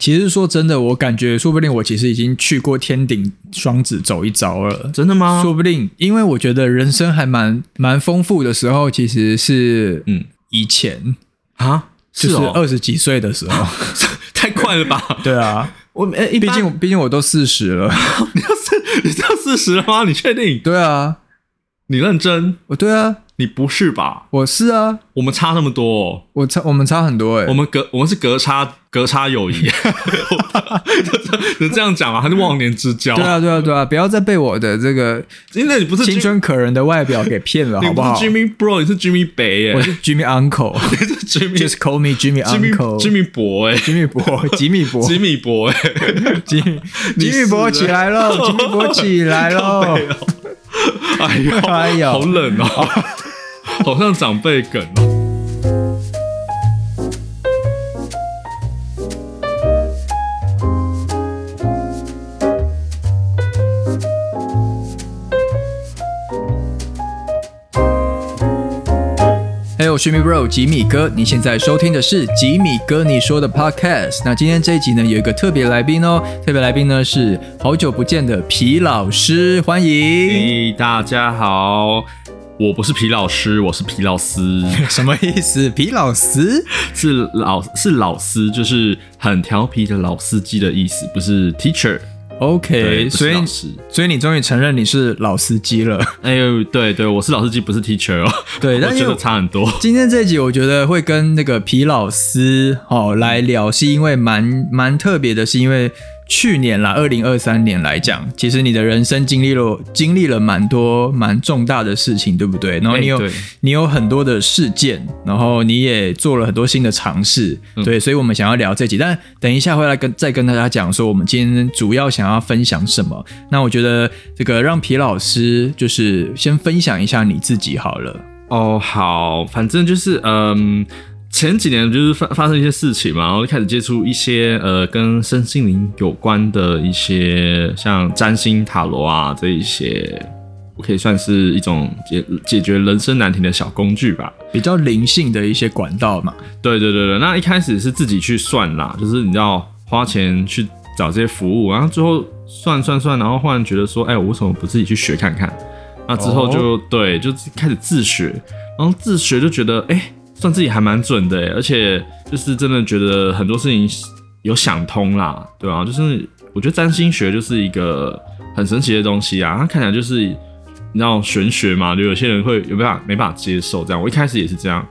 其实说真的，我感觉说不定我其实已经去过天顶双子走一遭了。真的吗？说不定，因为我觉得人生还蛮蛮丰富的时候，其实是嗯以前，啊，就是哦，二十几岁的时候。太快了吧？对啊，我哎，一毕竟毕竟我都四十了。你要四，你到四十了吗？你确定？对啊，你认真？我对啊，你不是吧？我是啊，我们差那么多、哦，我差我们差很多哎、我们隔我们是隔差隔差友谊，能这样讲吗？还是忘年之交？对，啊，对啊，对啊，不要再被我的这个因为你不是青春可人的外表给骗了，好不好？Jimmy Bro，你是 Jimmy 北耶，我是 Jimmy Uncle，你是 Jimmy just call me Jimmy Jimmy Uncle。Jimmy 博哎，吉米博，吉米博，吉米博哎，吉米吉米博起来喽！吉米博起来喽！哎呦，哎呦好冷哦，好像长辈梗哦。还有 Jimmy Bro 吉米哥，你现在收听的是吉米哥你说的 Podcast。那今天这一集呢，有一个特别来宾哦，特别来宾呢是好久不见的皮老师，欢迎。嘿，大家好，我不是皮老师，我是皮老师，什么意思？皮老师？是老是老司，就是很调皮的老司机的意思，不是 teacher。对 OK，所以所以你终于承认你是老司机了。哎呦，对对，我是老司机，不是 teacher 哦。对 我但因为觉得差很多。今天这一集我觉得会跟那个皮老师哦来聊，是因为蛮蛮特别的，是因为去年啦，二零二三年来讲，其实你的人生经历了经历了蛮多蛮重大的事情，对不对？然后你有、你有很多的事件，然后你也做了很多新的尝试，嗯对，所以我们想要聊这集，但等一下会来跟再跟大家讲说我们今天主要想要分享什么。那我觉得这个让皮老师就是先分享一下你自己好了。哦，好，反正就是嗯，前几年就是发发生一些事情嘛，然后就开始接触一些呃跟身心灵有关的一些像占星、塔罗啊这一些，我可以算是一种解解决人生难题的小工具吧。比较灵性的一些管道嘛。对对对对，那一开始是自己去算啦，就是你要花钱去找这些服务，然后最后算算算，然后忽然觉得说，哎，我为什么不自己去学看看？那之后就、对，就开始自学，然后自学就觉得，哎，算自己还蛮准的，哎而且就是真的觉得很多事情有想通啦，对啊，就是我觉得占星学就是一个很神奇的东西啊，它看起来就是你知道玄学嘛，就有些人会有没办法没办法接受这样，我一开始也是这样。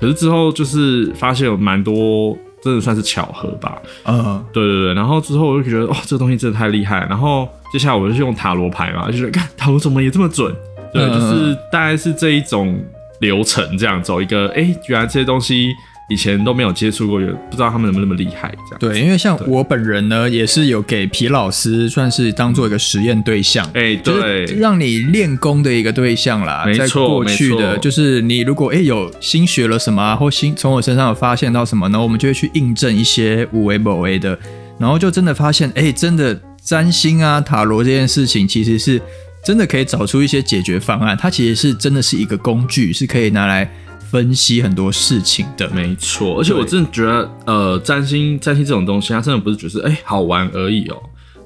可是之后就是发现有蛮多，真的算是巧合吧。嗯，对对对，然后之后我就觉得哇，这个东西真的太厉害。然后接下来我就用塔罗牌嘛，就觉得看塔罗怎么也这么准。对，嗯就是大概是这一种流程，这样走一个，哎，原来这些东西以前都没有接触过，也不知道他们能不能那么厉害，这样。对，因为像我本人呢，也是有给皮老师算是当做一个实验对象。哎，就是对，让你练功的一个对象啦，在没错过去的，没错就是你如果哎有新学了什么、啊，或新从我身上有发现到什么呢，我们就会去印证一些五维某维的，然后就真的发现，哎，真的占星啊、塔罗这件事情，其实是真的可以找出一些解决方案，它其实是真的是一个工具，是可以拿来分析很多事情的。没错，而且我真的觉得，呃，占星占星这种东西，它真的不是只是哎、好玩而已哦，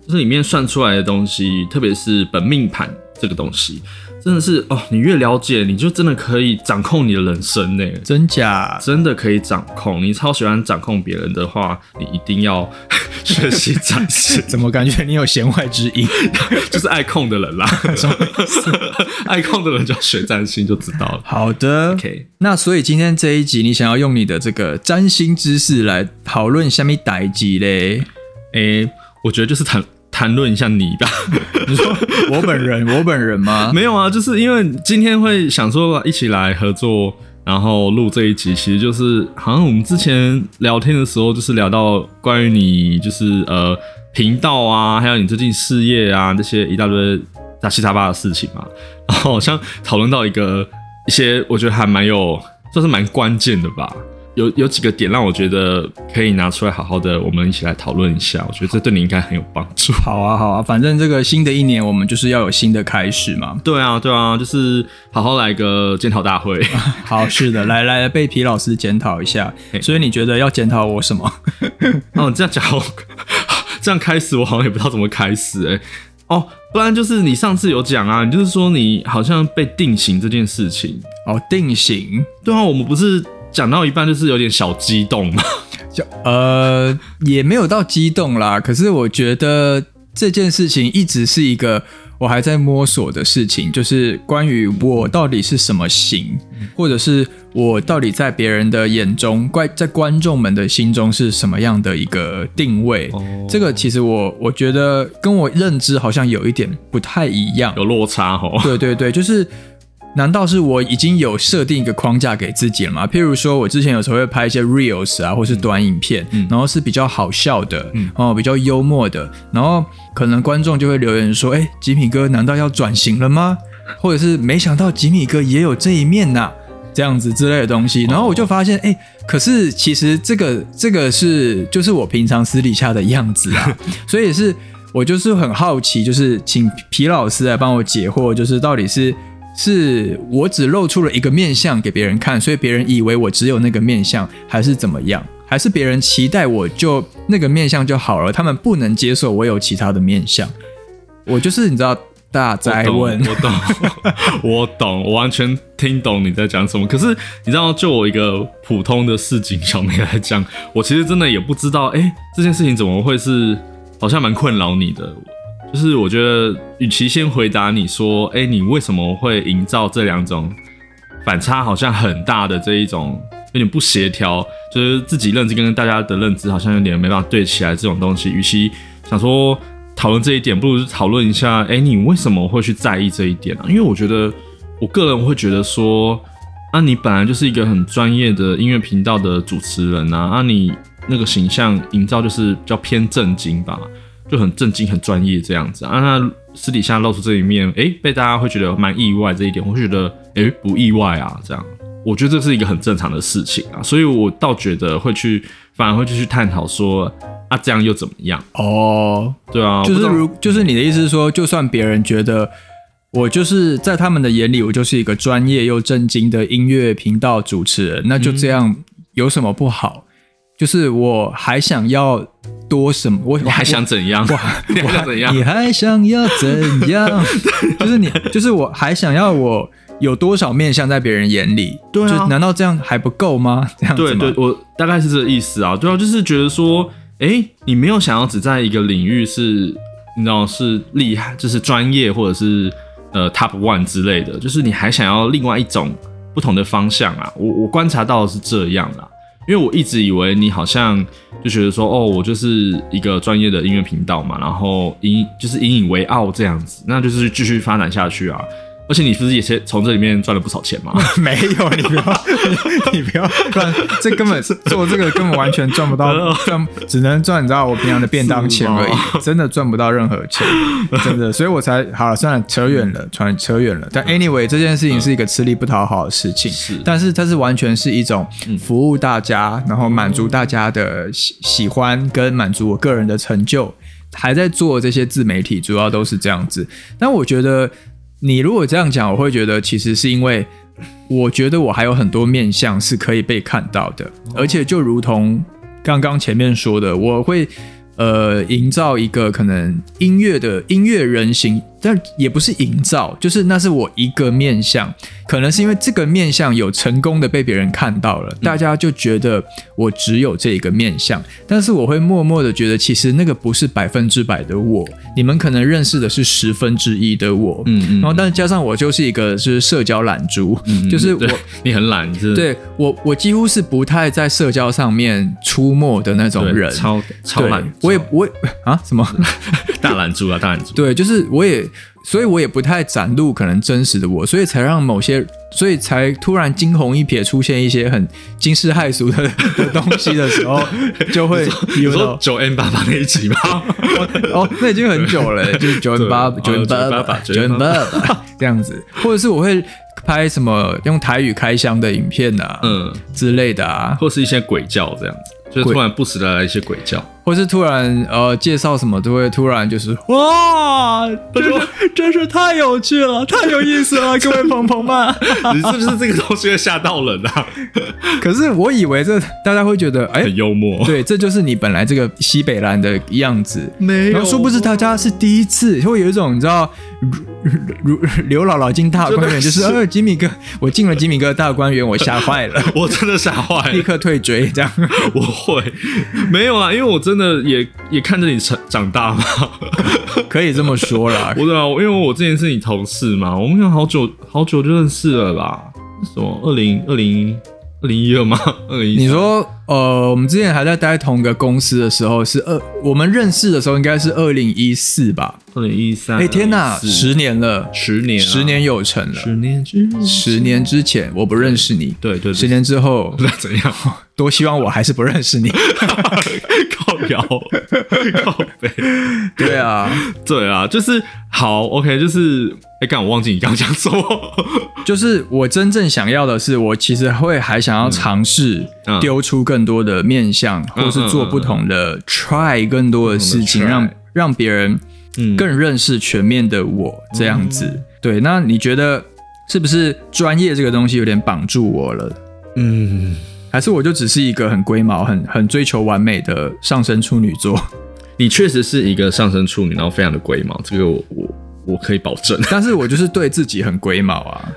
就是里面算出来的东西，特别是本命盘这个东西，真的是哦，你越了解，你就真的可以掌控你的人生呢。真假？真的可以掌控，你超喜欢掌控别人的话，你一定要 学习占星，怎么感觉你有弦外之音？就是爱控的人啦。爱控的人就要学占星就知道了。好的 OK，那所以今天这一集，你想要用你的这个占星知识来讨论下面代集嘞？诶、我觉得就是谈谈论一下你吧。你说我本人，我本人吗？没有啊，就是因为今天会想说一起来合作，然后录这一集，其实就是好像我们之前聊天的时候，就是聊到关于你就是呃频道啊，还有你最近事业啊这些一大堆杂七杂八的事情嘛，然后好像讨论到一个一些我觉得还蛮有算是蛮关键的吧。有有几个点让我觉得可以拿出来好好的，我们一起来讨论一下。我觉得这对你应该很有帮助。好啊，好啊，反正这个新的一年我们就是要有新的开始嘛。对啊，对啊，就是好好来个检讨大会。好，是的，来来被皮老师检讨一下。所以你觉得要检讨我什么？哦，这样讲，这样开始我好像也不知道怎么开始哎。哦，不然就是你上次有讲啊，你就是说你好像被定型这件事情。哦，定型？对啊，我们不是。讲到一半就是有点小激动嘛，就呃也没有到激动啦。可是我觉得这件事情一直是一个我还在摸索的事情，就是关于我到底是什么型，或者是我到底在别人的眼中，怪在观众们的心中是什么样的一个定位。这个其实我我觉得跟我认知好像有一点不太一样，有落差哦。对对对，就是。难道是我已经有设定一个框架给自己了吗？譬如说，我之前有时候会拍一些 reels 啊，或是短影片，然后是比较好笑的，哦，比较幽默的，然后可能观众就会留言说：“哎，吉米哥难道要转型了吗？”或者是没想到吉米哥也有这一面呐，这样子之类的东西。然后我就发现，哎，可是其实这个这个是就是我平常私底下的样子啊，所以是我就是很好奇，就是请皮老师来帮我解惑，就是到底是。是我只露出了一个面相给别人看，所以别人以为我只有那个面相，还是怎么样？还是别人期待我就那个面相就好了？他们不能接受我有其他的面相。我就是你知道大灾问，我懂，我懂，我完全听懂你在讲什么。可是你知道，就我一个普通的市井小妹来讲，我其实真的也不知道，哎，这件事情怎么会是好像蛮困扰你的。就是我觉得，与其先回答你说，哎，你为什么会营造这两种反差好像很大的这一种有点不协调，就是自己认知跟大家的认知好像有点没办法对起来这种东西。与其想说讨论这一点，不如讨论一下，哎，你为什么会去在意这一点啊？因为我觉得，我个人会觉得说，啊，你本来就是一个很专业的音乐频道的主持人啊，啊，你那个形象营造就是比较偏正经吧。就很震惊、很专业这样子啊，那私底下露出这一面，哎，被大家会觉得蛮意外这一点，我会觉得哎不意外啊，这样，我觉得这是一个很正常的事情啊，所以我倒觉得会去，反而会去探讨说啊，这样又怎么样？哦，对啊，就是如就是你的意思是说，就算别人觉得我就是在他们的眼里，我就是一个专业又正经的音乐频道主持人，那就这样有什么不好？就是我还想要多什么？我你还想怎样？你还想 怎样？你还想要怎样？就是你，就是我还想要我有多少面相在别人眼里？对啊，难道这样还不够吗？这样对对，我大概是这个意思啊。对啊，就是觉得说，哎，你没有想要只在一个领域是，你知道是厉害，就是专业或者是呃 top one 之类的，就是你还想要另外一种不同的方向啊。我我观察到的是这样的。因为我一直以为你好像就觉得说，哦，我就是一个专业的音乐频道嘛，然后引就是引以为傲这样子，那就是继续发展下去啊。而且你不是也是从这里面赚了不少钱吗？没有，你不要，你不要赚，这根本是做这个根本完全赚不到，赚只能赚你知道我平常的便当钱而已，真的赚不到任何钱，真的，所以我才好了，算了，扯远了，传扯远了。但 anyway，这件事情是一个吃力不讨好的事情，是，但是它是完全是一种服务大家，然后满足大家的喜喜欢跟满足我个人的成就，还在做这些自媒体，主要都是这样子。但我觉得。你如果这样讲，我会觉得其实是因为，我觉得我还有很多面相是可以被看到的，而且就如同刚刚前面说的，我会。呃，营造一个可能音乐的音乐人形，但也不是营造，就是那是我一个面相，可能是因为这个面相有成功的被别人看到了，大家就觉得我只有这一个面相，但是我会默默的觉得，其实那个不是百分之百的我，你们可能认识的是十分之一的我，嗯嗯，然后但是加上我就是一个是社交懒猪，就是我你很懒，对我我几乎是不太在社交上面出没的那种人，超超懒。我也我啊什么？大懒猪啊，大懒猪。对，就是我也，所以我也不太展露可能真实的我，所以才让某些，所以才突然惊鸿一瞥，出现一些很惊世骇俗的的东西的时候，就会你有说九 N 八八那一集吗？哦，那已经很久了，就是九 N 八 九 N 八八九 N 八八这样子，或者是我会拍什么用台语开箱的影片啊，嗯，之类的啊，或是一些鬼叫这样子，就是突然不时的来一些鬼叫。或是突然呃介绍什么都会突然就是哇，真是真是太有趣了，太有意思了，各位朋朋们。你是不是这个东西会吓到人啊？可是我以为这大家会觉得哎、很幽默，对，这就是你本来这个西北蓝的样子。没然后殊不知大家是第一次，会有一种你知道，如如刘姥姥进大观园，就是呃吉米哥，我进了吉米哥大观园，我吓坏了，我真的吓坏了。立刻退追这样。我会没有啊，因为我真的也也看着你成长大吗。可以这么说啦。我对啊，因为我之前是你同事嘛，我们有好久好久就认识了啦？什么二零二零二零一二吗？二零一你说，呃，我们之前还在待同一个公司的时候，是二，我们认识的时候应该是二零一四吧？二零一三？哎、天哪，十年了，十年啊十年有成了。十年之十年之前我不认识你，对对对十年之后 那怎样？多希望我还是不认识你。靠摇 靠背，对啊，对啊，就是好 OK，就是哎，干、我忘记你刚刚讲什么。就是我真正想要的是，我其实会还想要尝试嗯丢出更多的面向，嗯或是做不同的 try 更多的事情，让让别人嗯更认识全面的我这样子。对，那你觉得是不是专业这个东西有点绑住我了？嗯，还是我就只是一个很龟毛、很很追求完美的上升处女座？你确实是一个上升处女，然后非常的龟毛，这个我我我可以保证。但是我就是对自己很龟毛啊。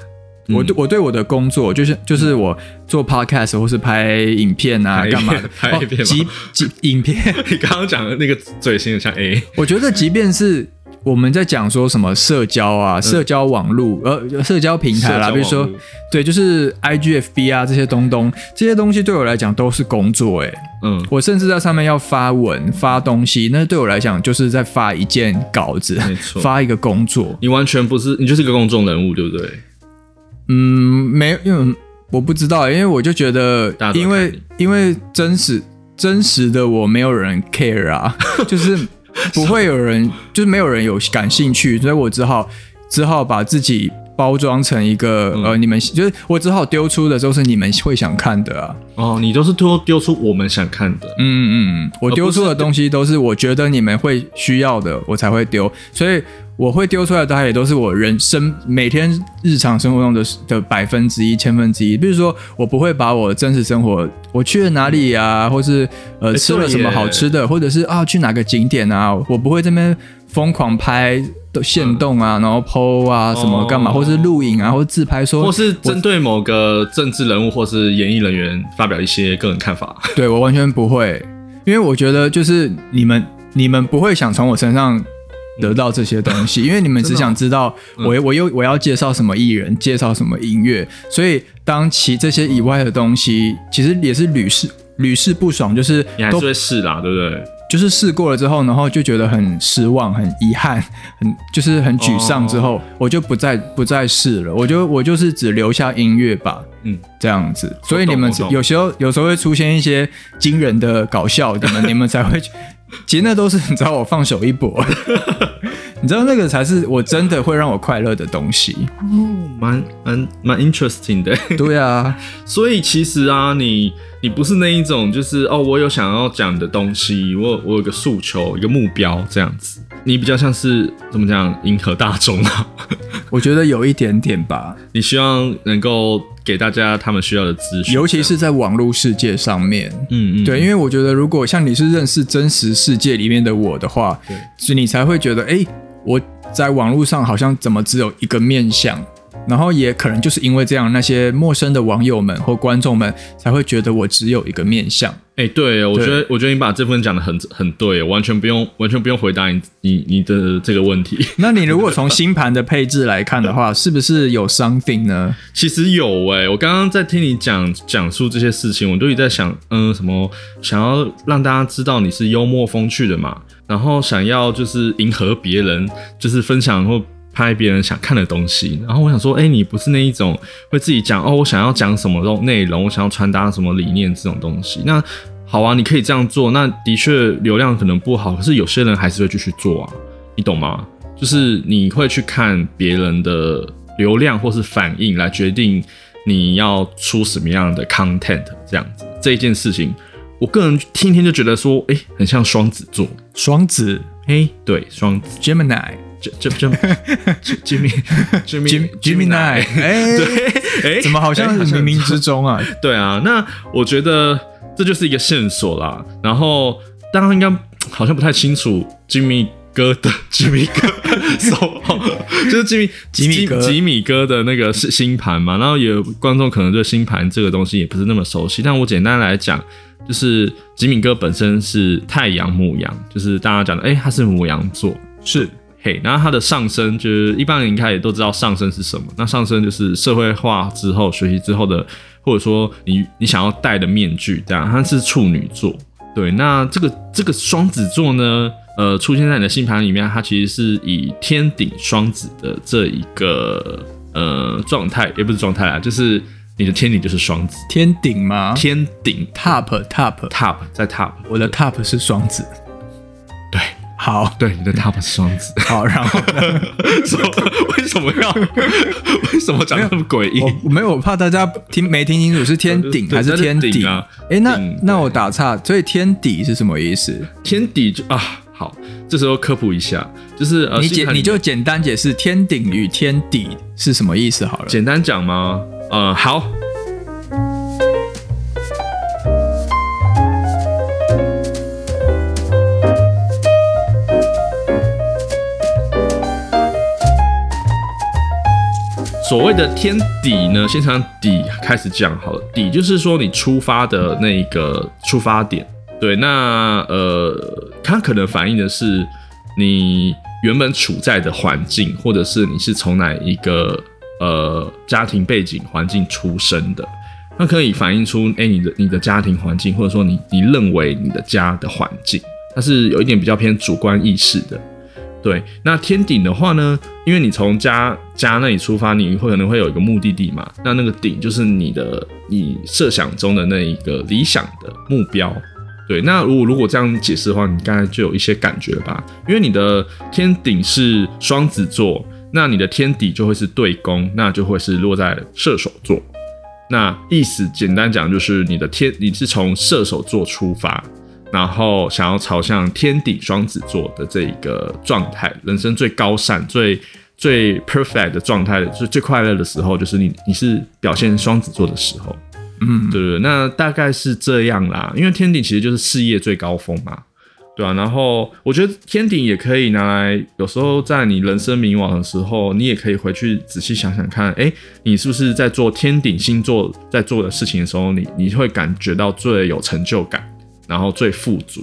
嗯。我对我对我的工作就是就是我做 podcast 或是拍影片啊干嘛的 拍片吗？哦即即影片，你刚刚讲的那个嘴型很像 A，我觉得即便是我们在讲说什么社交啊、社交网络呃社交平台啦，比如说对，就是 IGFB 啊这些东东，这些东西对我来讲都是工作诶、嗯，我甚至在上面要发文发东西，那对我来讲就是在发一件稿子没，错。发一个工作。你完全不是，你就是一个公众人物，对不对？嗯，没有，因为我不知道，因为我就觉得因为因为真实真实的我没有人 care 啊，就是不会有人，就是没有人有感兴趣，所以我只好只好把自己包装成一个、嗯。呃，你们就是我只好丢出的都是你们会想看的啊，哦，你都是丢丢出我们想看的，嗯嗯嗯，我丢出的东西都是我觉得你们会需要的，我才会丢，所以我会丢出来的，它也都是我人生每天日常生活中的的百分之一、千分之一。比如说，我不会把我真实生活我去了哪里啊，或是呃吃了什么好吃的，或者是啊去哪个景点啊，我不会这边疯狂拍的现动啊，然后 PO 啊什么干嘛，哦或是录影啊，或自拍说，或是针对某个政治人物或是演艺人员发表一些个人看法。对我完全不会，因为我觉得就是你们你们不会想从我身上得到这些东西，因为你们只想知道嗯我我又我要介绍什么艺人，介绍什么音乐，所以当其这些以外的东西，其实也是屡试屡试不爽，就是都你还是会试啦，对不对？就是试过了之后，然后就觉得很失望、很遗憾、很就是很沮丧，之后、我就不再不再试了，我就我就是只留下音乐吧。嗯，这样子，所以你们有时候有时候会出现一些惊人的搞笑，你们你们才会，其实那都是你知道我放手一搏，你知道那个才是我真的会让我快乐的东西。蛮蛮蛮 interesting 的。对啊，所以其实啊，你你不是那一种，就是哦，我有想要讲的东西，我我有个诉求，一个目标这样子。你比较像是怎么讲，迎合大众啊？我觉得有一点点吧，你希望能够给大家他们需要的资讯，尤其是在网络世界上面。嗯嗯，对，因为我觉得，如果像你是认识真实世界里面的我的话，对，所以你才会觉得，哎，我在网络上好像怎么只有一个面相，然后也可能就是因为这样，那些陌生的网友们或观众们才会觉得我只有一个面相。哎、对，我觉得我觉得你把这部分讲的很很对，完全不用完全不用回答你你你的这个问题。那你如果从星盘的配置来看的话，是不是有 something 呢？其实有哎、我刚刚在听你讲讲述这些事情，我都一直在想，嗯，什么想要让大家知道你是幽默风趣的嘛？然后想要就是迎合别人，就是分享或拍别人想看的东西。然后我想说，哎，你不是那一种会自己讲哦，我想要讲什么内内容，我想要传达什么理念这种东西。那好啊，你可以这样做。那的确流量可能不好，可是有些人还是会继续做啊，你懂吗？就是你会去看别人的流量或是反应来决定你要出什么样的 content 这样子。这一件事情，我个人听听就觉得说，哎，很像双子座。双子，哎，对，双子 Gemini，这这这 Jimmy Jimmy Gemini，哎，对，哎，怎么好像冥冥之中啊？对啊，那我觉得这就是一个线索啦。然后大家应该好像不太清楚 Jimmy。哥的 吉米哥，就是吉米吉米哥吉米哥的那个是星盘嘛，然后有观众可能对星盘这个东西也不是那么熟悉，但我简单来讲，就是吉米哥本身是太阳母羊，就是大家讲的，哎，他是母羊座，是嘿，然后它的上升就是一般人应该也都知道上升是什么，那上升就是社会化之后学习之后的，或者说你你想要戴的面具，这样，它是处女座，对，那这个这个双子座呢？呃，出现在你的星盘里面，它其实是以天顶双子的这一个呃状态，也不是状态啊，就是你的天顶就是双子。天顶吗？天顶 top top top 在 top，我的 top 是双子。对，好，对，你的 top 是双子。好，然后 为什么要 为什么讲那么诡异？我没有，我怕大家听没听清楚是天顶还是天底啊？哎，那那我打岔，所以天底是什么意思？天底就啊。好，这时候科普一下，就是呃，你简你就简单解释天顶与天底是什么意思好了。简单讲吗？嗯，好。所谓的天底呢，先从底开始讲好了。底就是说你出发的那个出发点。对，那呃，它可能反映的是你原本处在的环境，或者是你是从哪一个呃家庭背景环境出生的，它可以反映出哎你的你的家庭环境，或者说你你认为你的家的环境，它是有一点比较偏主观意识的。对，那天顶的话呢，因为你从家家那里出发，你会可能会有一个目的地嘛，那那个顶就是你的你设想中的那一个理想的目标。对，那如果如果这样解释的话，你刚才就有一些感觉了吧？因为你的天顶是双子座，那你的天底就会是对宫，那就会是落在射手座。那意思简单讲就是你的天，你是从射手座出发，然后想要朝向天顶双子座的这一个状态，人生最高善、最最 perfect 的状态，就是最快乐的时候，就是你你是表现双子座的时候。嗯，对对，那大概是这样啦。因为天顶其实就是事业最高峰嘛，对啊。然后我觉得天顶也可以拿来，有时候在你人生迷惘的时候，你也可以回去仔细想想看，哎，你是不是在做天顶星座在做的事情的时候，你你会感觉到最有成就感，然后最富足。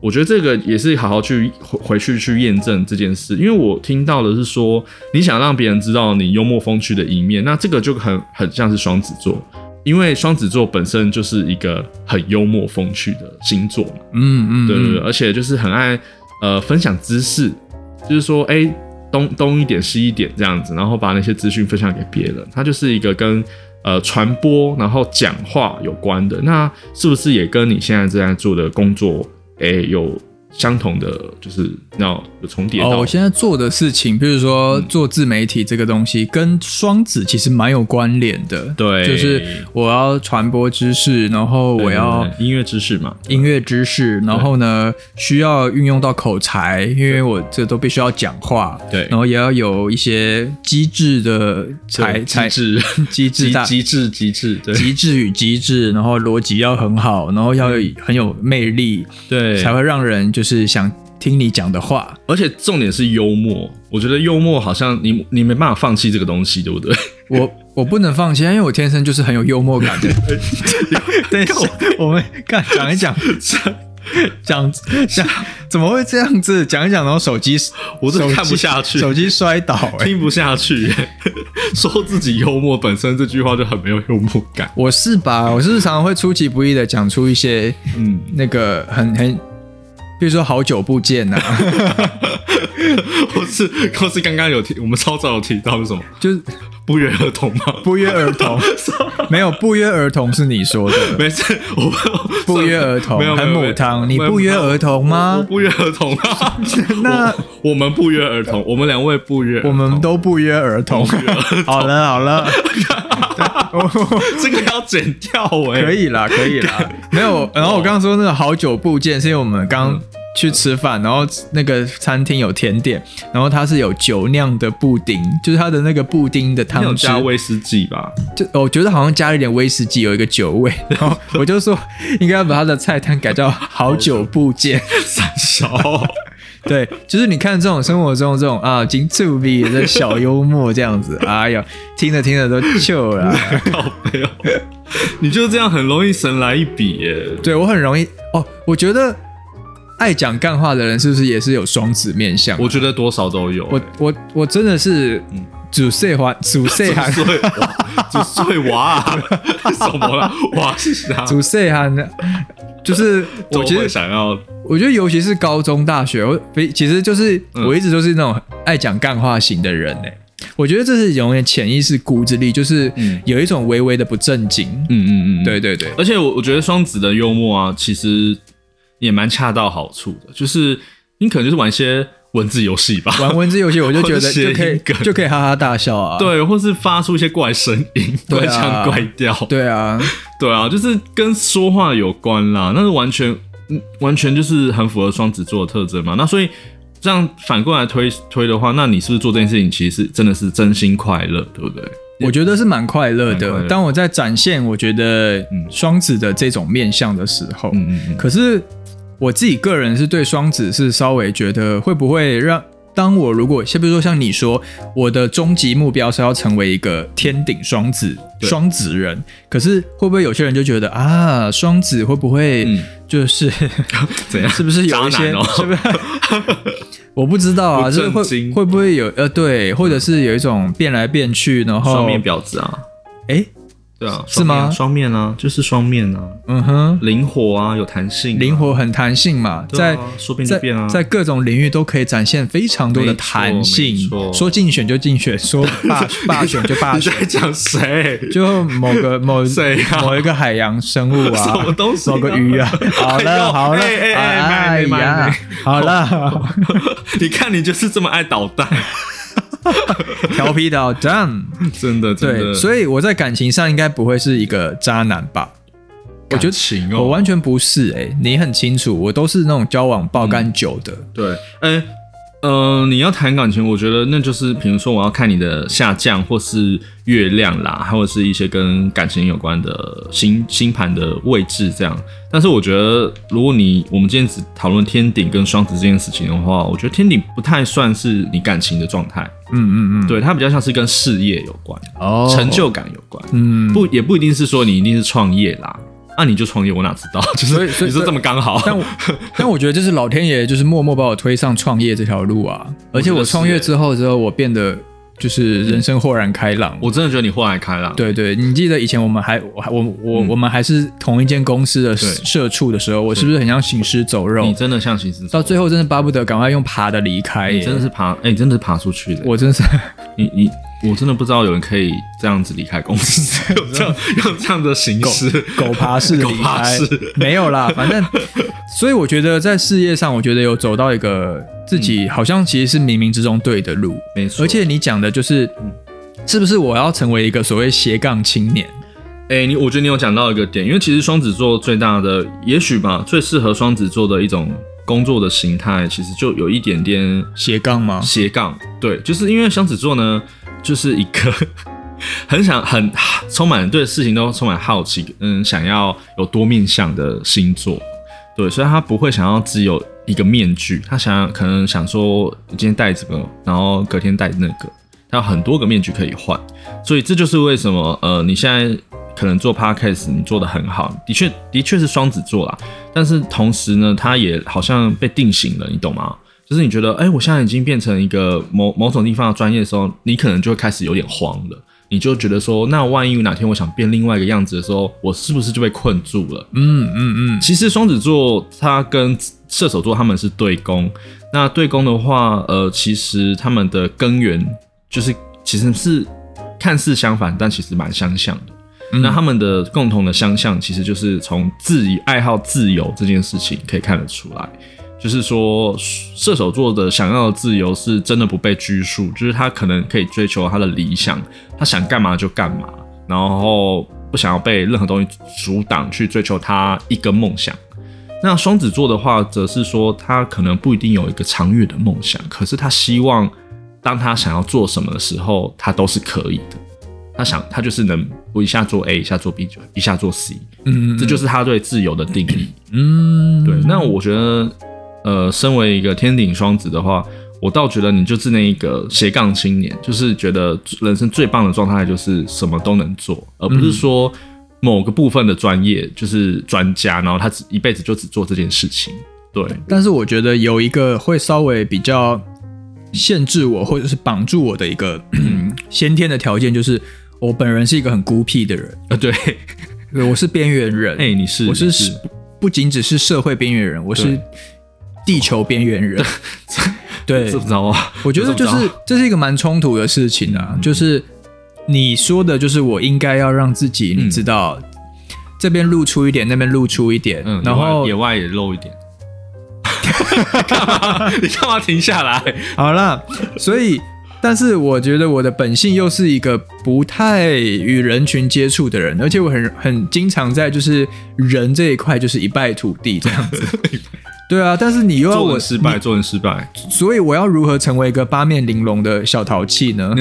我觉得这个也是好好去回回去去验证这件事，因为我听到的是说，你想让别人知道你幽默风趣的一面，那这个就很很像是双子座。因为双子座本身就是一个很幽默风趣的星座嘛，嗯嗯，对对对，而且就是很爱呃分享知识，就是说哎东东一点西一点这样子，然后把那些资讯分享给别人，他就是一个跟呃传播然后讲话有关的，那是不是也跟你现在正在做的工作诶有？相同的就是要有重叠哦。我现在做的事情，比如说做自媒体这个东西，跟双子其实蛮有关联的。对，就是我要传播知识，然后我要音乐知识嘛，音乐知识，然后呢需要运用到口才，因为我这都必须要讲话。对，然后也要有一些机智的才才智机智 机智 机智机智与机智，然后逻辑要很好，然后要很有魅力，对，才会让人就。是想听你讲的话，而且重点是幽默。我觉得幽默好像你你没办法放弃这个东西，对不对？我我不能放弃，因为我天生就是很有幽默感的。等一下，我们看讲一讲，讲讲怎么会这样子？讲一讲，然后手机我都看不下去，手机摔倒，听不下去。说自己幽默本身这句话就很没有幽默感。我是吧？我是常常会出其不意的讲出一些嗯，那个很很。比如说好久不见呐、或是或是刚刚有提，我们超早有提到是什么？就是不约而同吗？不约而同，没有不约而同是你说的，没事，我 不约而同很没有没有母汤，你不约而同我吗？不约而同啊。那我我们不约而同，我们两位不约，我们都不约而同。好了好了，这个要剪掉哎、可以啦可以啦，没有。然后我刚刚说那个好久不见，是因为我们刚。去吃饭，然后那个餐厅有甜点，然后它是有酒酿的布丁，就是它的那个布丁的汤汁加威士忌吧？就我觉得好像加了一点威士忌，有一个酒味，然后我就说应该要把它的菜单改叫“好久不见三小，”。对，就是你看这种生活中这种啊金醋比的小幽默这样子，哎呀，听着听着都糗了。靠背哦，你就这样很容易神来一笔耶。对我很容易哦，我觉得爱讲干话的人是不是也是有双子面相？我觉得多少都有。我我我真的是主岁环主岁寒主岁娃？几岁娃啊？什么了？娃是啥？主岁寒的，就是我其实想要我觉得尤其是高中、大学，我非其实就是嗯我一直都是那种爱讲干话型的人呢、我觉得这是有点潜意识骨子里，就是嗯有一种微微的不正经。嗯嗯嗯，对对对，而且我我觉得双子的幽默啊，其实也蛮恰到好处的，就是你可能就是玩一些文字游戏吧，玩文字游戏我就觉得就可以就可以哈哈大笑啊。对，或是发出一些怪声音、对啊怪腔怪调，对啊，对啊，就是跟说话有关啦，那是完全嗯完全就是很符合双子座的特征嘛。那所以这样反过来推推的话，那你是不是做这件事情其实是真的是真心快乐，对不对？我觉得是蛮快乐的。当我在展现我觉得嗯双子的这种面相的时候，嗯嗯嗯，可是我自己个人是对双子是稍微觉得会不会让，当我如果先比如说像你说，我的终极目标是要成为一个天顶双子对双子人，可是会不会有些人就觉得啊，双子会不会嗯就是、怎样？是不是有一些、哦。是不是？我不知道啊，不就是会会不会有呃对，或者是有一种变来变去，然后双面婊子啊，哎对啊，是吗？双面啊，就是双面啊，嗯哼，灵活啊，有弹性啊，灵活很弹性嘛，啊在说变就在变啊，在各种领域都可以展现非常多的弹性说竞选就竞选，说罢罢选就罢你选，在讲谁？就某个某谁啊？某一个海洋生物啊，什么东西啊？某个鱼啊。好 了好了，哎呀，好了，你看你就是这么爱捣蛋，调皮到 down，真的。对，所以我在感情上应该不会是一个渣男吧？我觉得我完全不是哎、你很清楚，我都是那种交往爆干久的。对，哎、呃，你要谈感情，我觉得那就是，比如说我要看你的下降，或是月亮啦，或者是一些跟感情有关的星星盘的位置这样。但是我觉得，如果你我们今天只讨论天顶跟双子这件事情的话，我觉得天顶不太算是你感情的状态，嗯嗯嗯，对，它比较像是跟事业有关，哦成就感有关。嗯，不，也不一定是说你一定是创业啦。那、你就创业，我哪知道？就是你说这么刚好，但我 但我觉得就是老天爷就是默默把我推上创业这条路啊，而且我创业之后之后，我变得就是人生豁然开朗。我真的觉得你豁然开朗。对对，你记得以前我们还我还我我、嗯我们还是同一间公司的对社畜的时候，我是不是很像行尸走肉你？真的像行尸走肉到最后真的巴不得赶快用爬的离开。你真的是爬，哎、你真的是爬出去的。我真是你你，我真的不知道有人可以这样子离开公司，有这样 有这样的形式。狗爬式狗离开 没有啦，反正，所以我觉得在事业上，我觉得有走到一个自己好像其实是冥冥之中对的路，没错，而且你讲的就是，嗯是不是我要成为一个所谓斜杠青年？哎、你我觉得你有讲到一个点，因为其实双子座最大的，也许吧，最适合双子座的一种工作的形态，其实就有一点点斜杠吗？斜杠，对，就是因为双子座呢，就是一个 很想很充满对事情都充满好奇，嗯，想要有多面向的星座，对，所以他不会想要只有一个面具，他想可能想说今天戴这个，然后隔天戴那个，他有很多个面具可以换，所以这就是为什么呃，你现在可能做 podcast 你做的很好，的确的确是双子座啦，但是同时呢，他也好像被定型了，你懂吗？就是你觉得，哎、我现在已经变成一个某某种地方的专业的时候，你可能就会开始有点慌了。你就觉得说，那万一哪天我想变另外一个样子的时候，我是不是就被困住了？嗯嗯嗯，其实双子座它跟射手座他们是对攻，那对攻的话，呃，其实他们的根源就是其实是看似相反，但其实蛮相像的。那他们的共同的相像，其实就是从自己爱好自由这件事情可以看得出来。就是说，射手座的想要的自由是真的不被拘束，就是他可能可以追求他的理想，他想干嘛就干嘛，然后不想要被任何东西阻挡去追求他一个梦想。那双子座的话，则是说他可能不一定有一个长远的梦想，可是他希望当他想要做什么的时候，他都是可以的。他想，他就是能不一下做 A，一下做 B，就一下做 C，嗯，这就是他对自由的定义。嗯，对。那我觉得。呃，身为一个天顶双子的话，我倒觉得你就是那一个斜杠青年，就是觉得人生最棒的状态就是什么都能做，而不是说某个部分的专业就是专家，然后他只一辈子就只做这件事情。对，但是我觉得有一个会稍微比较限制我或者是绑住我的一个 先天的条件，就是我本人是一个很孤僻的人。呃，对，我是边缘人。哎，你是，我是不仅只是社会边缘人，我是。地球边缘人，对，怎么着啊？我觉得就是这是一个蛮冲突的事情啊。就是你说的，就是我应该要让自己，你知道，这边露出一点，那边露出一点，然后野外也露一点。你干嘛停下来？好了，所以，但是我觉得我的本性又是一个不太与人群接触的人，而且我很很经常在就是人这一块就是一败涂地这样子。对啊，但是你又要我失败，做人失败，所以我要如何成为一个八面玲珑的小淘气呢？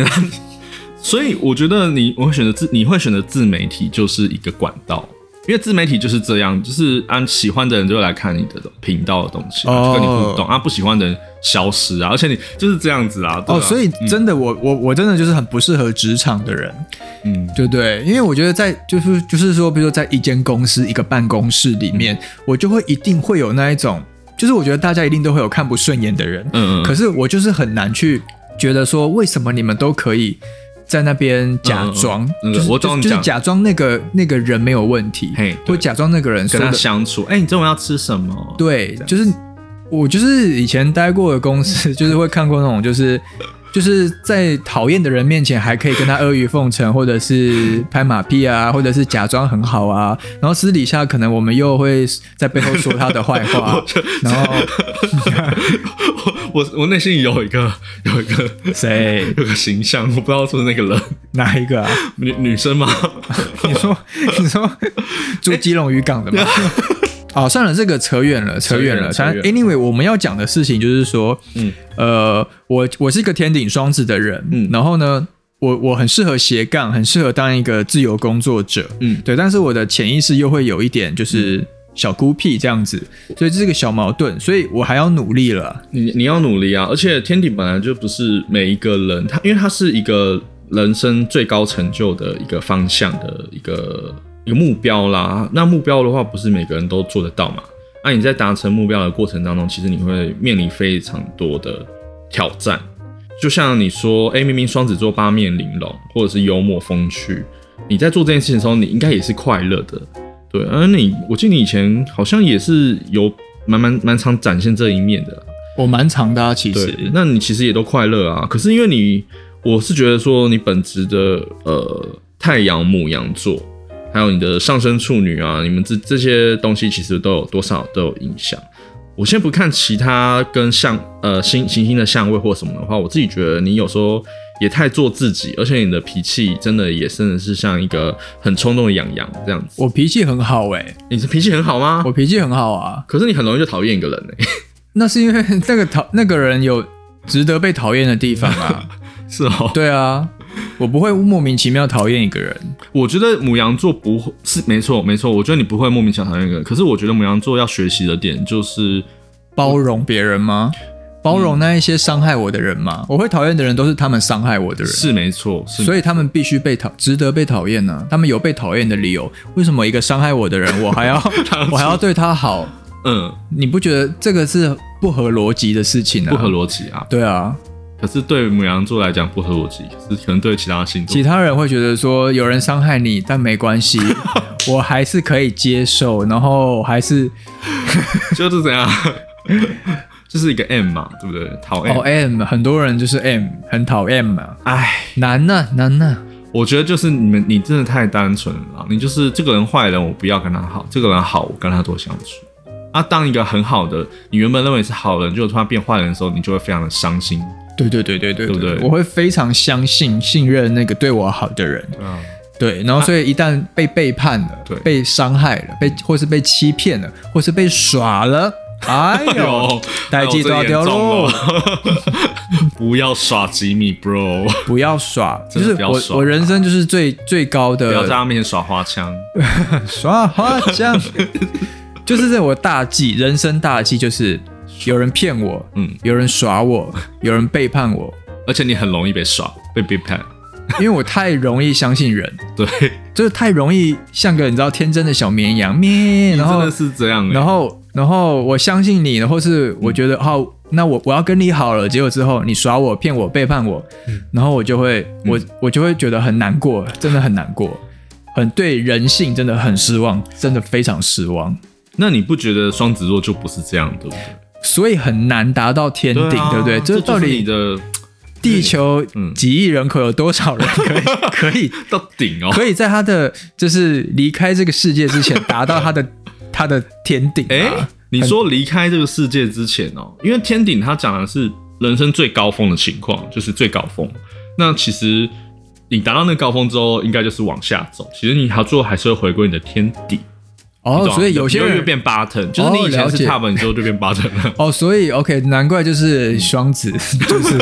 所以我觉得你我会选择自，你会选择自媒体就是一个管道，因为自媒体就是这样，就是按喜欢的人就会来看你的频道的东西，就跟你互动啊，不喜欢的人消失啊，而且你就是这样子啊。哦，所以真的，我我我真的就是很不适合职场的人，嗯，对不对？因为我觉得在就是就是说，比如说在一间公司一个办公室里面，我就会一定会有那一种。就是我觉得大家一定都会有看不顺眼的人，嗯嗯，可是我就是很难去觉得说为什么你们都可以在那边假装，就是就是假装那个那个人没有问题，嘿，就假装那个人跟他相处，哎，你中午要吃什么？对，就是我就是以前待过的公司，就是会看过那种就是。就是在讨厌的人面前还可以跟他阿谀奉承，或者是拍马屁啊，或者是假装很好啊，然后私底下可能我们又会在背后说他的坏话，然后我我内心有一个有一个谁有个形象，我不知道是那个人哪一个啊？女女生吗？你说你说住基隆渔港的吗？哦，算了，这个扯远了，扯远了。反正 anyway，我们要讲的事情就是说，嗯，呃，我我是一个天顶双子的人，嗯，然后呢，我我很适合斜杠，很适合当一个自由工作者，嗯，对，但是我的潜意识又会有一点就是小孤僻这样子，所以这是个小矛盾，所以我还要努力了。你你要努力啊！而且天顶本来就不是每一个人，他因为他是一个人生最高成就的一个方向的一个。一个目标啦，那目标的话，不是每个人都做得到嘛？那你在达成目标的过程当中，其实你会面临非常多的挑战。就像你说，哎，明明双子座八面玲珑，或者是幽默风趣，你在做这件事情的时候，你应该也是快乐的，对。而你，我记得你以前好像也是有蛮蛮蛮常展现这一面的。我蛮常的，其实。那你其实也都快乐啊。可是因为你，我是觉得说你本职的呃太阳母羊座。还有你的上升处女啊，你们这这些东西其实都有多少都有影响。我先不看其他跟相呃星行星的相位或什么的话，我自己觉得你有时候也太做自己，而且你的脾气真的也真的是像一个很冲动的养羊这样子。我脾气很好哎，你是脾气很好吗？我脾气很好啊，可是你很容易就讨厌一个人哎。那是因为那个讨那个人有值得被讨厌的地方啊。是哦，对啊。我不会莫名其妙讨厌一个人。我觉得母羊座不会是没错没错。我觉得你不会莫名其妙讨厌一个人。可是我觉得母羊座要学习的点就是包容别人吗？包容那一些伤害我的人吗？我会讨厌的人都是他们伤害我的人。是没错，所以他们必须被讨，值得被讨厌呢。他们有被讨厌的理由。为什么一个伤害我的人，我还要 我还要对他好？嗯，你不觉得这个是不合逻辑的事情呢？不合逻辑啊。对啊。可是对母羊座来讲不合逻辑，可是可能对其他星座其他人会觉得说有人伤害你，但没关系，我还是可以接受，然后还是 就是怎样，就是一个 M 嘛，对不对？讨哦 M，M，很多人就是 M，很讨厌嘛，哎、难呐、难呐、我觉得就是你们，你真的太单纯了。你就是这个人坏人，我不要跟他好；这个人好，我跟他多相处。啊，当一个很好的，你原本认为是好人，结果突然变坏人的时候，你就会非常的伤心。对对对对对对我会非常相信、信任那个对我好的人。嗯，对，然后所以一旦被背叛了，对。被伤害了，被或是被欺骗了，或是被耍了，哎呦，有代际大掉喽！不要耍吉米，bro，不要耍，就是我我人生就是最最高的不要在的他面前耍花枪。耍花枪，就是这我大忌，人生大忌就是有人骗我，嗯，有人耍我，有人背叛我，而且你很容易被耍，被背叛。因为我太容易相信人，对，就是太容易像个你知道天真的小绵羊咩，然后真的是这样、欸。然后然后我相信你，或是我觉得哦，那我我要跟你好了，结果之后你耍我、骗我、背叛我，然后我就会我我就会觉得很难过，真的很难过，很对人性真的很失望，真的非常失望，那你不觉得双子座就不是这样，对不对？所以很难达到天顶，啊对不对？这到底就是你的地球嗯几亿人口有多少人 可以可以到顶哦。可以在他的就是离开这个世界之前达到他的 他的天顶哎、啊？你说离开这个世界之前哦，因为天顶它讲的是人生最高峰的情况，就是最高峰。那其实你达到那个高峰之后，应该就是往下走。其实你还最后还是会回归你的天底。你哦，所以有些人就变 button，就是你以前是了解 top，你之后就变 button 了，哦，所以 OK，难怪就是双子，就是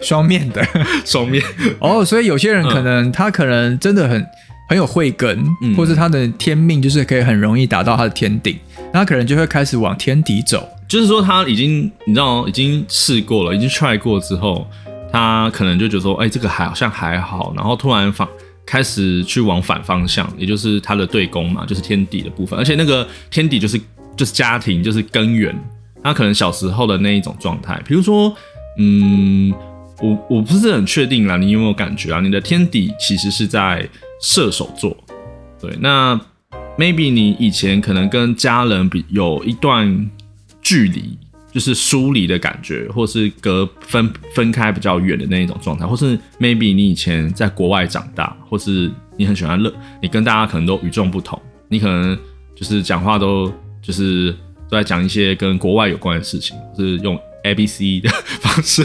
双面的。双面。哦，所以有些人可能、他可能真的很很有慧根，嗯或是他的天命就是可以很容易达到他的天顶，那他可能就会开始往天底走。就是说他已经你知道已经试过了，已经 try 过之后，他可能就觉得说，哎、这个还好像还好，然后突然反开始去往反方向，也就是他的对宫嘛，就是天底的部分，而且那个天底就是就是家庭，就是根源，他可能小时候的那一种状态，比如说，嗯，我我不是很确定啦，你有没有感觉啊？你的天底其实是在射手座，对，那 maybe 你以前可能跟家人比有一段距离，就是疏离的感觉，或是隔分分开比较远的那一种状态，或是 maybe 你以前在国外长大，或是你很喜欢乐，你跟大家可能都与众不同，你可能就是讲话都就是都在讲一些跟国外有关的事情，是用 A B C 的 方式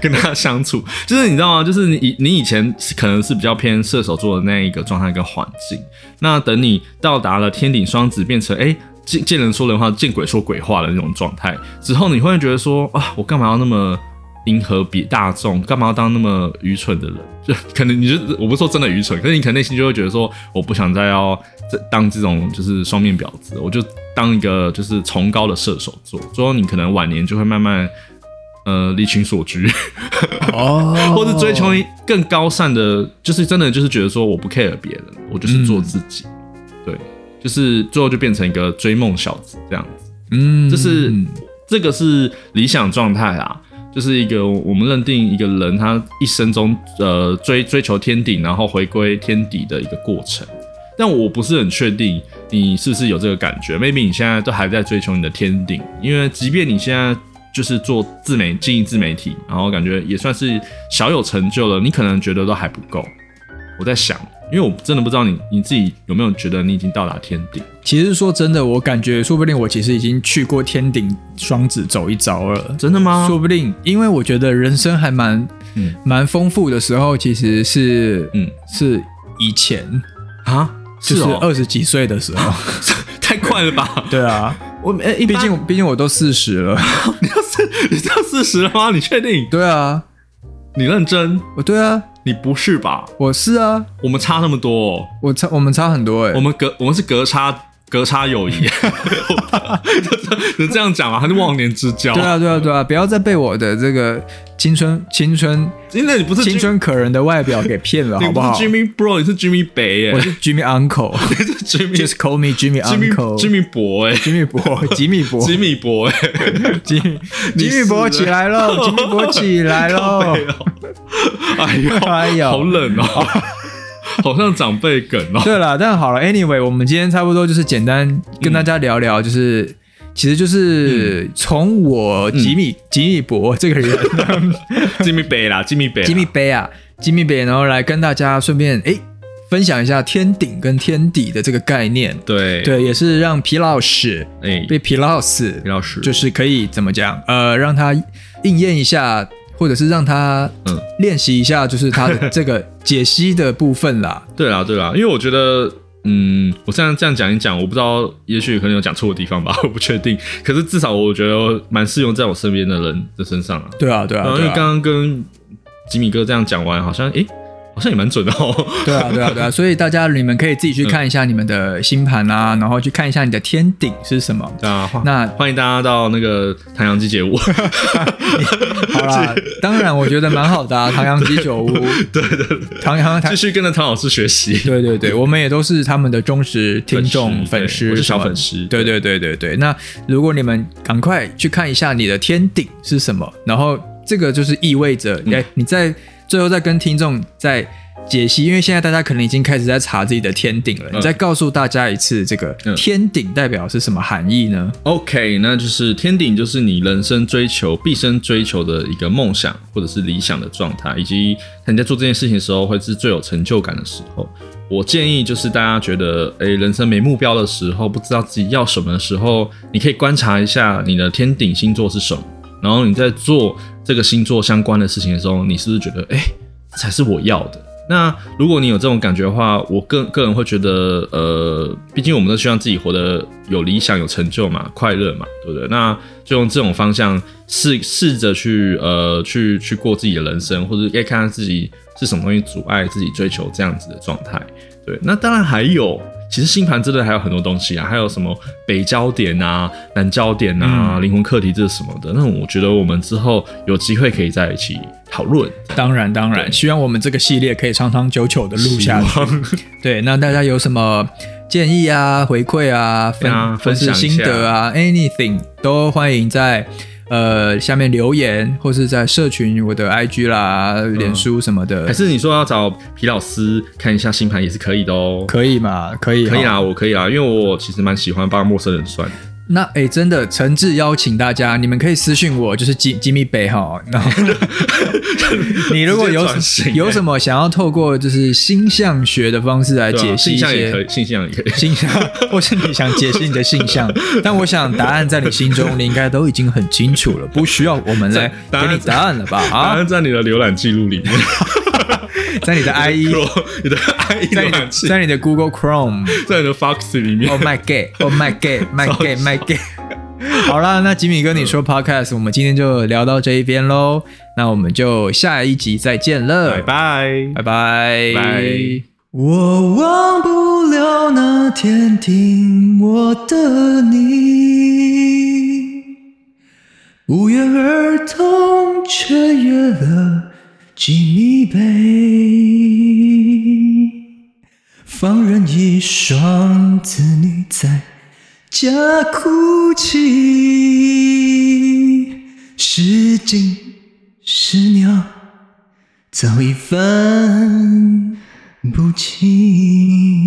跟大家相处，就是你知道吗？就是你你以前可能是比较偏射手座的那一个状态跟环境，那等你到达了天顶双子，变成哎。见见人说人话，见鬼说鬼话的那种状态之后，你会觉得说啊，我干嘛要那么迎合比大众？干嘛要当那么愚蠢的人？就可能你就我不是说真的愚蠢，可是你可能内心就会觉得说，我不想再要这当这种就是双面婊子，我就当一个就是崇高的射手座。最后你可能晚年就会慢慢呃离群所居，哦 或是追求更高尚的，就是真的就是觉得说我不 care 别人，我就是做自己，对，就是最后就变成一个追梦小子这样子。嗯，这是这个是理想状态啊，就是一个我们认定一个人他一生中呃追追求天顶，然后回归天底的一个过程。但我不是很确定你是不是有这个感觉，maybe 你现在都还在追求你的天顶，因为即便你现在就是做自媒经营自媒体，然后感觉也算是小有成就了，你可能觉得都还不够。我在想，因为我真的不知道你你自己有没有觉得你已经到达天顶。其实说真的，我感觉说不定我其实已经去过天顶双子走一遭了。真的吗？说不定，因为我觉得人生还蛮嗯蛮丰富的时候，其实是嗯是以前，啊，就是哦，二十几岁的时候。太快了吧？对啊，我哎，一毕竟毕竟我都四十了。你要四，你知道四十了吗？你确定？对啊，你认真？我对啊，你不是吧？我是啊，我们差那么多、哦，我差我们差很多哎、我们隔我们是隔差隔差友谊，能这样讲吗？还是忘年之交？对啊，对啊，对啊！不要再被我的这个青春、青春、因为你不是青春可人的外表给骗了，好不好？Jimmy Bro，你是 Jimmy 北耶，我是 Jimmy Uncle，你是 Jimmy，Just call me Jimmy Uncle，Jimmy 博哎，Jimmy 博，吉米博，吉米博哎，吉吉米博起来喽，吉米博起来喽！哎呦，哎呦，好冷哦。好像长辈梗哦。对了，但好了，anyway，我们今天差不多就是简单跟大家聊聊，就是其实就是从我吉米吉米博这个人，吉米北啦，吉米北，吉米北啊，吉米北，然后来跟大家顺便哎分享一下天顶跟天底的这个概念。对对，也是让皮老师哎被皮老师皮老师就是可以怎么讲呃，让他应验一下。或者是让他嗯练习一下，就是他的这个解析的部分啦。对啦，对啦，因为我觉得，嗯，我现在这样讲一讲，我不知道，也许可能有讲错的地方吧，我不确定。可是至少我觉得蛮适用在我身边的人的身上啊。对啊，对啊。因为刚刚跟吉米哥这样讲完，好像诶。好像也蛮准的哦。对啊，对啊，对啊，所以大家你们可以自己去看一下你们的星盘啊，然后去看一下你的天顶是什么。啊，那欢迎大家到那个唐阳鸡酒屋。好啦，当然我觉得蛮好的啊，唐阳鸡酒屋。对对，唐阳继续跟着唐老师学习。对对对，我们也都是他们的忠实听众粉丝，我是小粉丝。对对对对对，那如果你们赶快去看一下你的天顶是什么，然后这个就是意味着，哎，你在。最后再跟听众再解析，因为现在大家可能已经开始在查自己的天顶了。你再告诉大家一次，这个天顶代表是什么含义呢？OK，那就是天顶就是你人生追求、毕生追求的一个梦想或者是理想的状态，以及你在做这件事情的时候会是最有成就感的时候。我建议就是大家觉得诶人生没目标的时候，不知道自己要什么的时候，你可以观察一下你的天顶星座是什么。然后你在做这个星座相关的事情的时候，你是不是觉得，哎，才是我要的？那如果你有这种感觉的话，我个个人会觉得，呃，毕竟我们都希望自己活得有理想、有成就嘛，快乐嘛，对不对？那就用这种方向试试着去，呃，去去过自己的人生，或者可以看看自己是什么东西阻碍自己追求这样子的状态。对，那当然还有。其实星盘真的还有很多东西啊，还有什么北焦点啊、南焦点啊、灵魂课题这是什么的？那我觉得我们之后有机会可以在一起讨论。当然，当然，希望我们这个系列可以长长久久的录下去。对，那大家有什么建议啊、回馈啊、分分享心得啊，anything 都欢迎在。呃，下面留言或是在社群我的 IG 啦、脸书什么的，还是你说要找皮老师看一下星盘也是可以的哦。可以嘛？可以，可以啊，我可以啊，因为我其实蛮喜欢帮陌生人算。那哎，真的诚挚邀请大家，你们可以私信我，就是吉吉米北哈。然后 你如果有有什么想要透过就是星象学的方式来解析一些星象也可以，星象，或是你想解析你的性象，但我想答案在你心中，你应该都已经很清楚了，不需要我们来给你答案了吧？答案在你的浏览记录里面。在你的 IE，你的 IE 在你在你的 Google Chrome，在你的 Fox 里面。Oh my god！Oh my god！My god！My god！好了，那吉米跟你说 Podcast，我们今天就聊到这一边喽。那我们就下一集再见了，拜拜，拜拜，拜。我忘不了那天听我的你，不约而同却约了。几米杯，放任一双子女在家哭泣，是金是鸟早已分不清。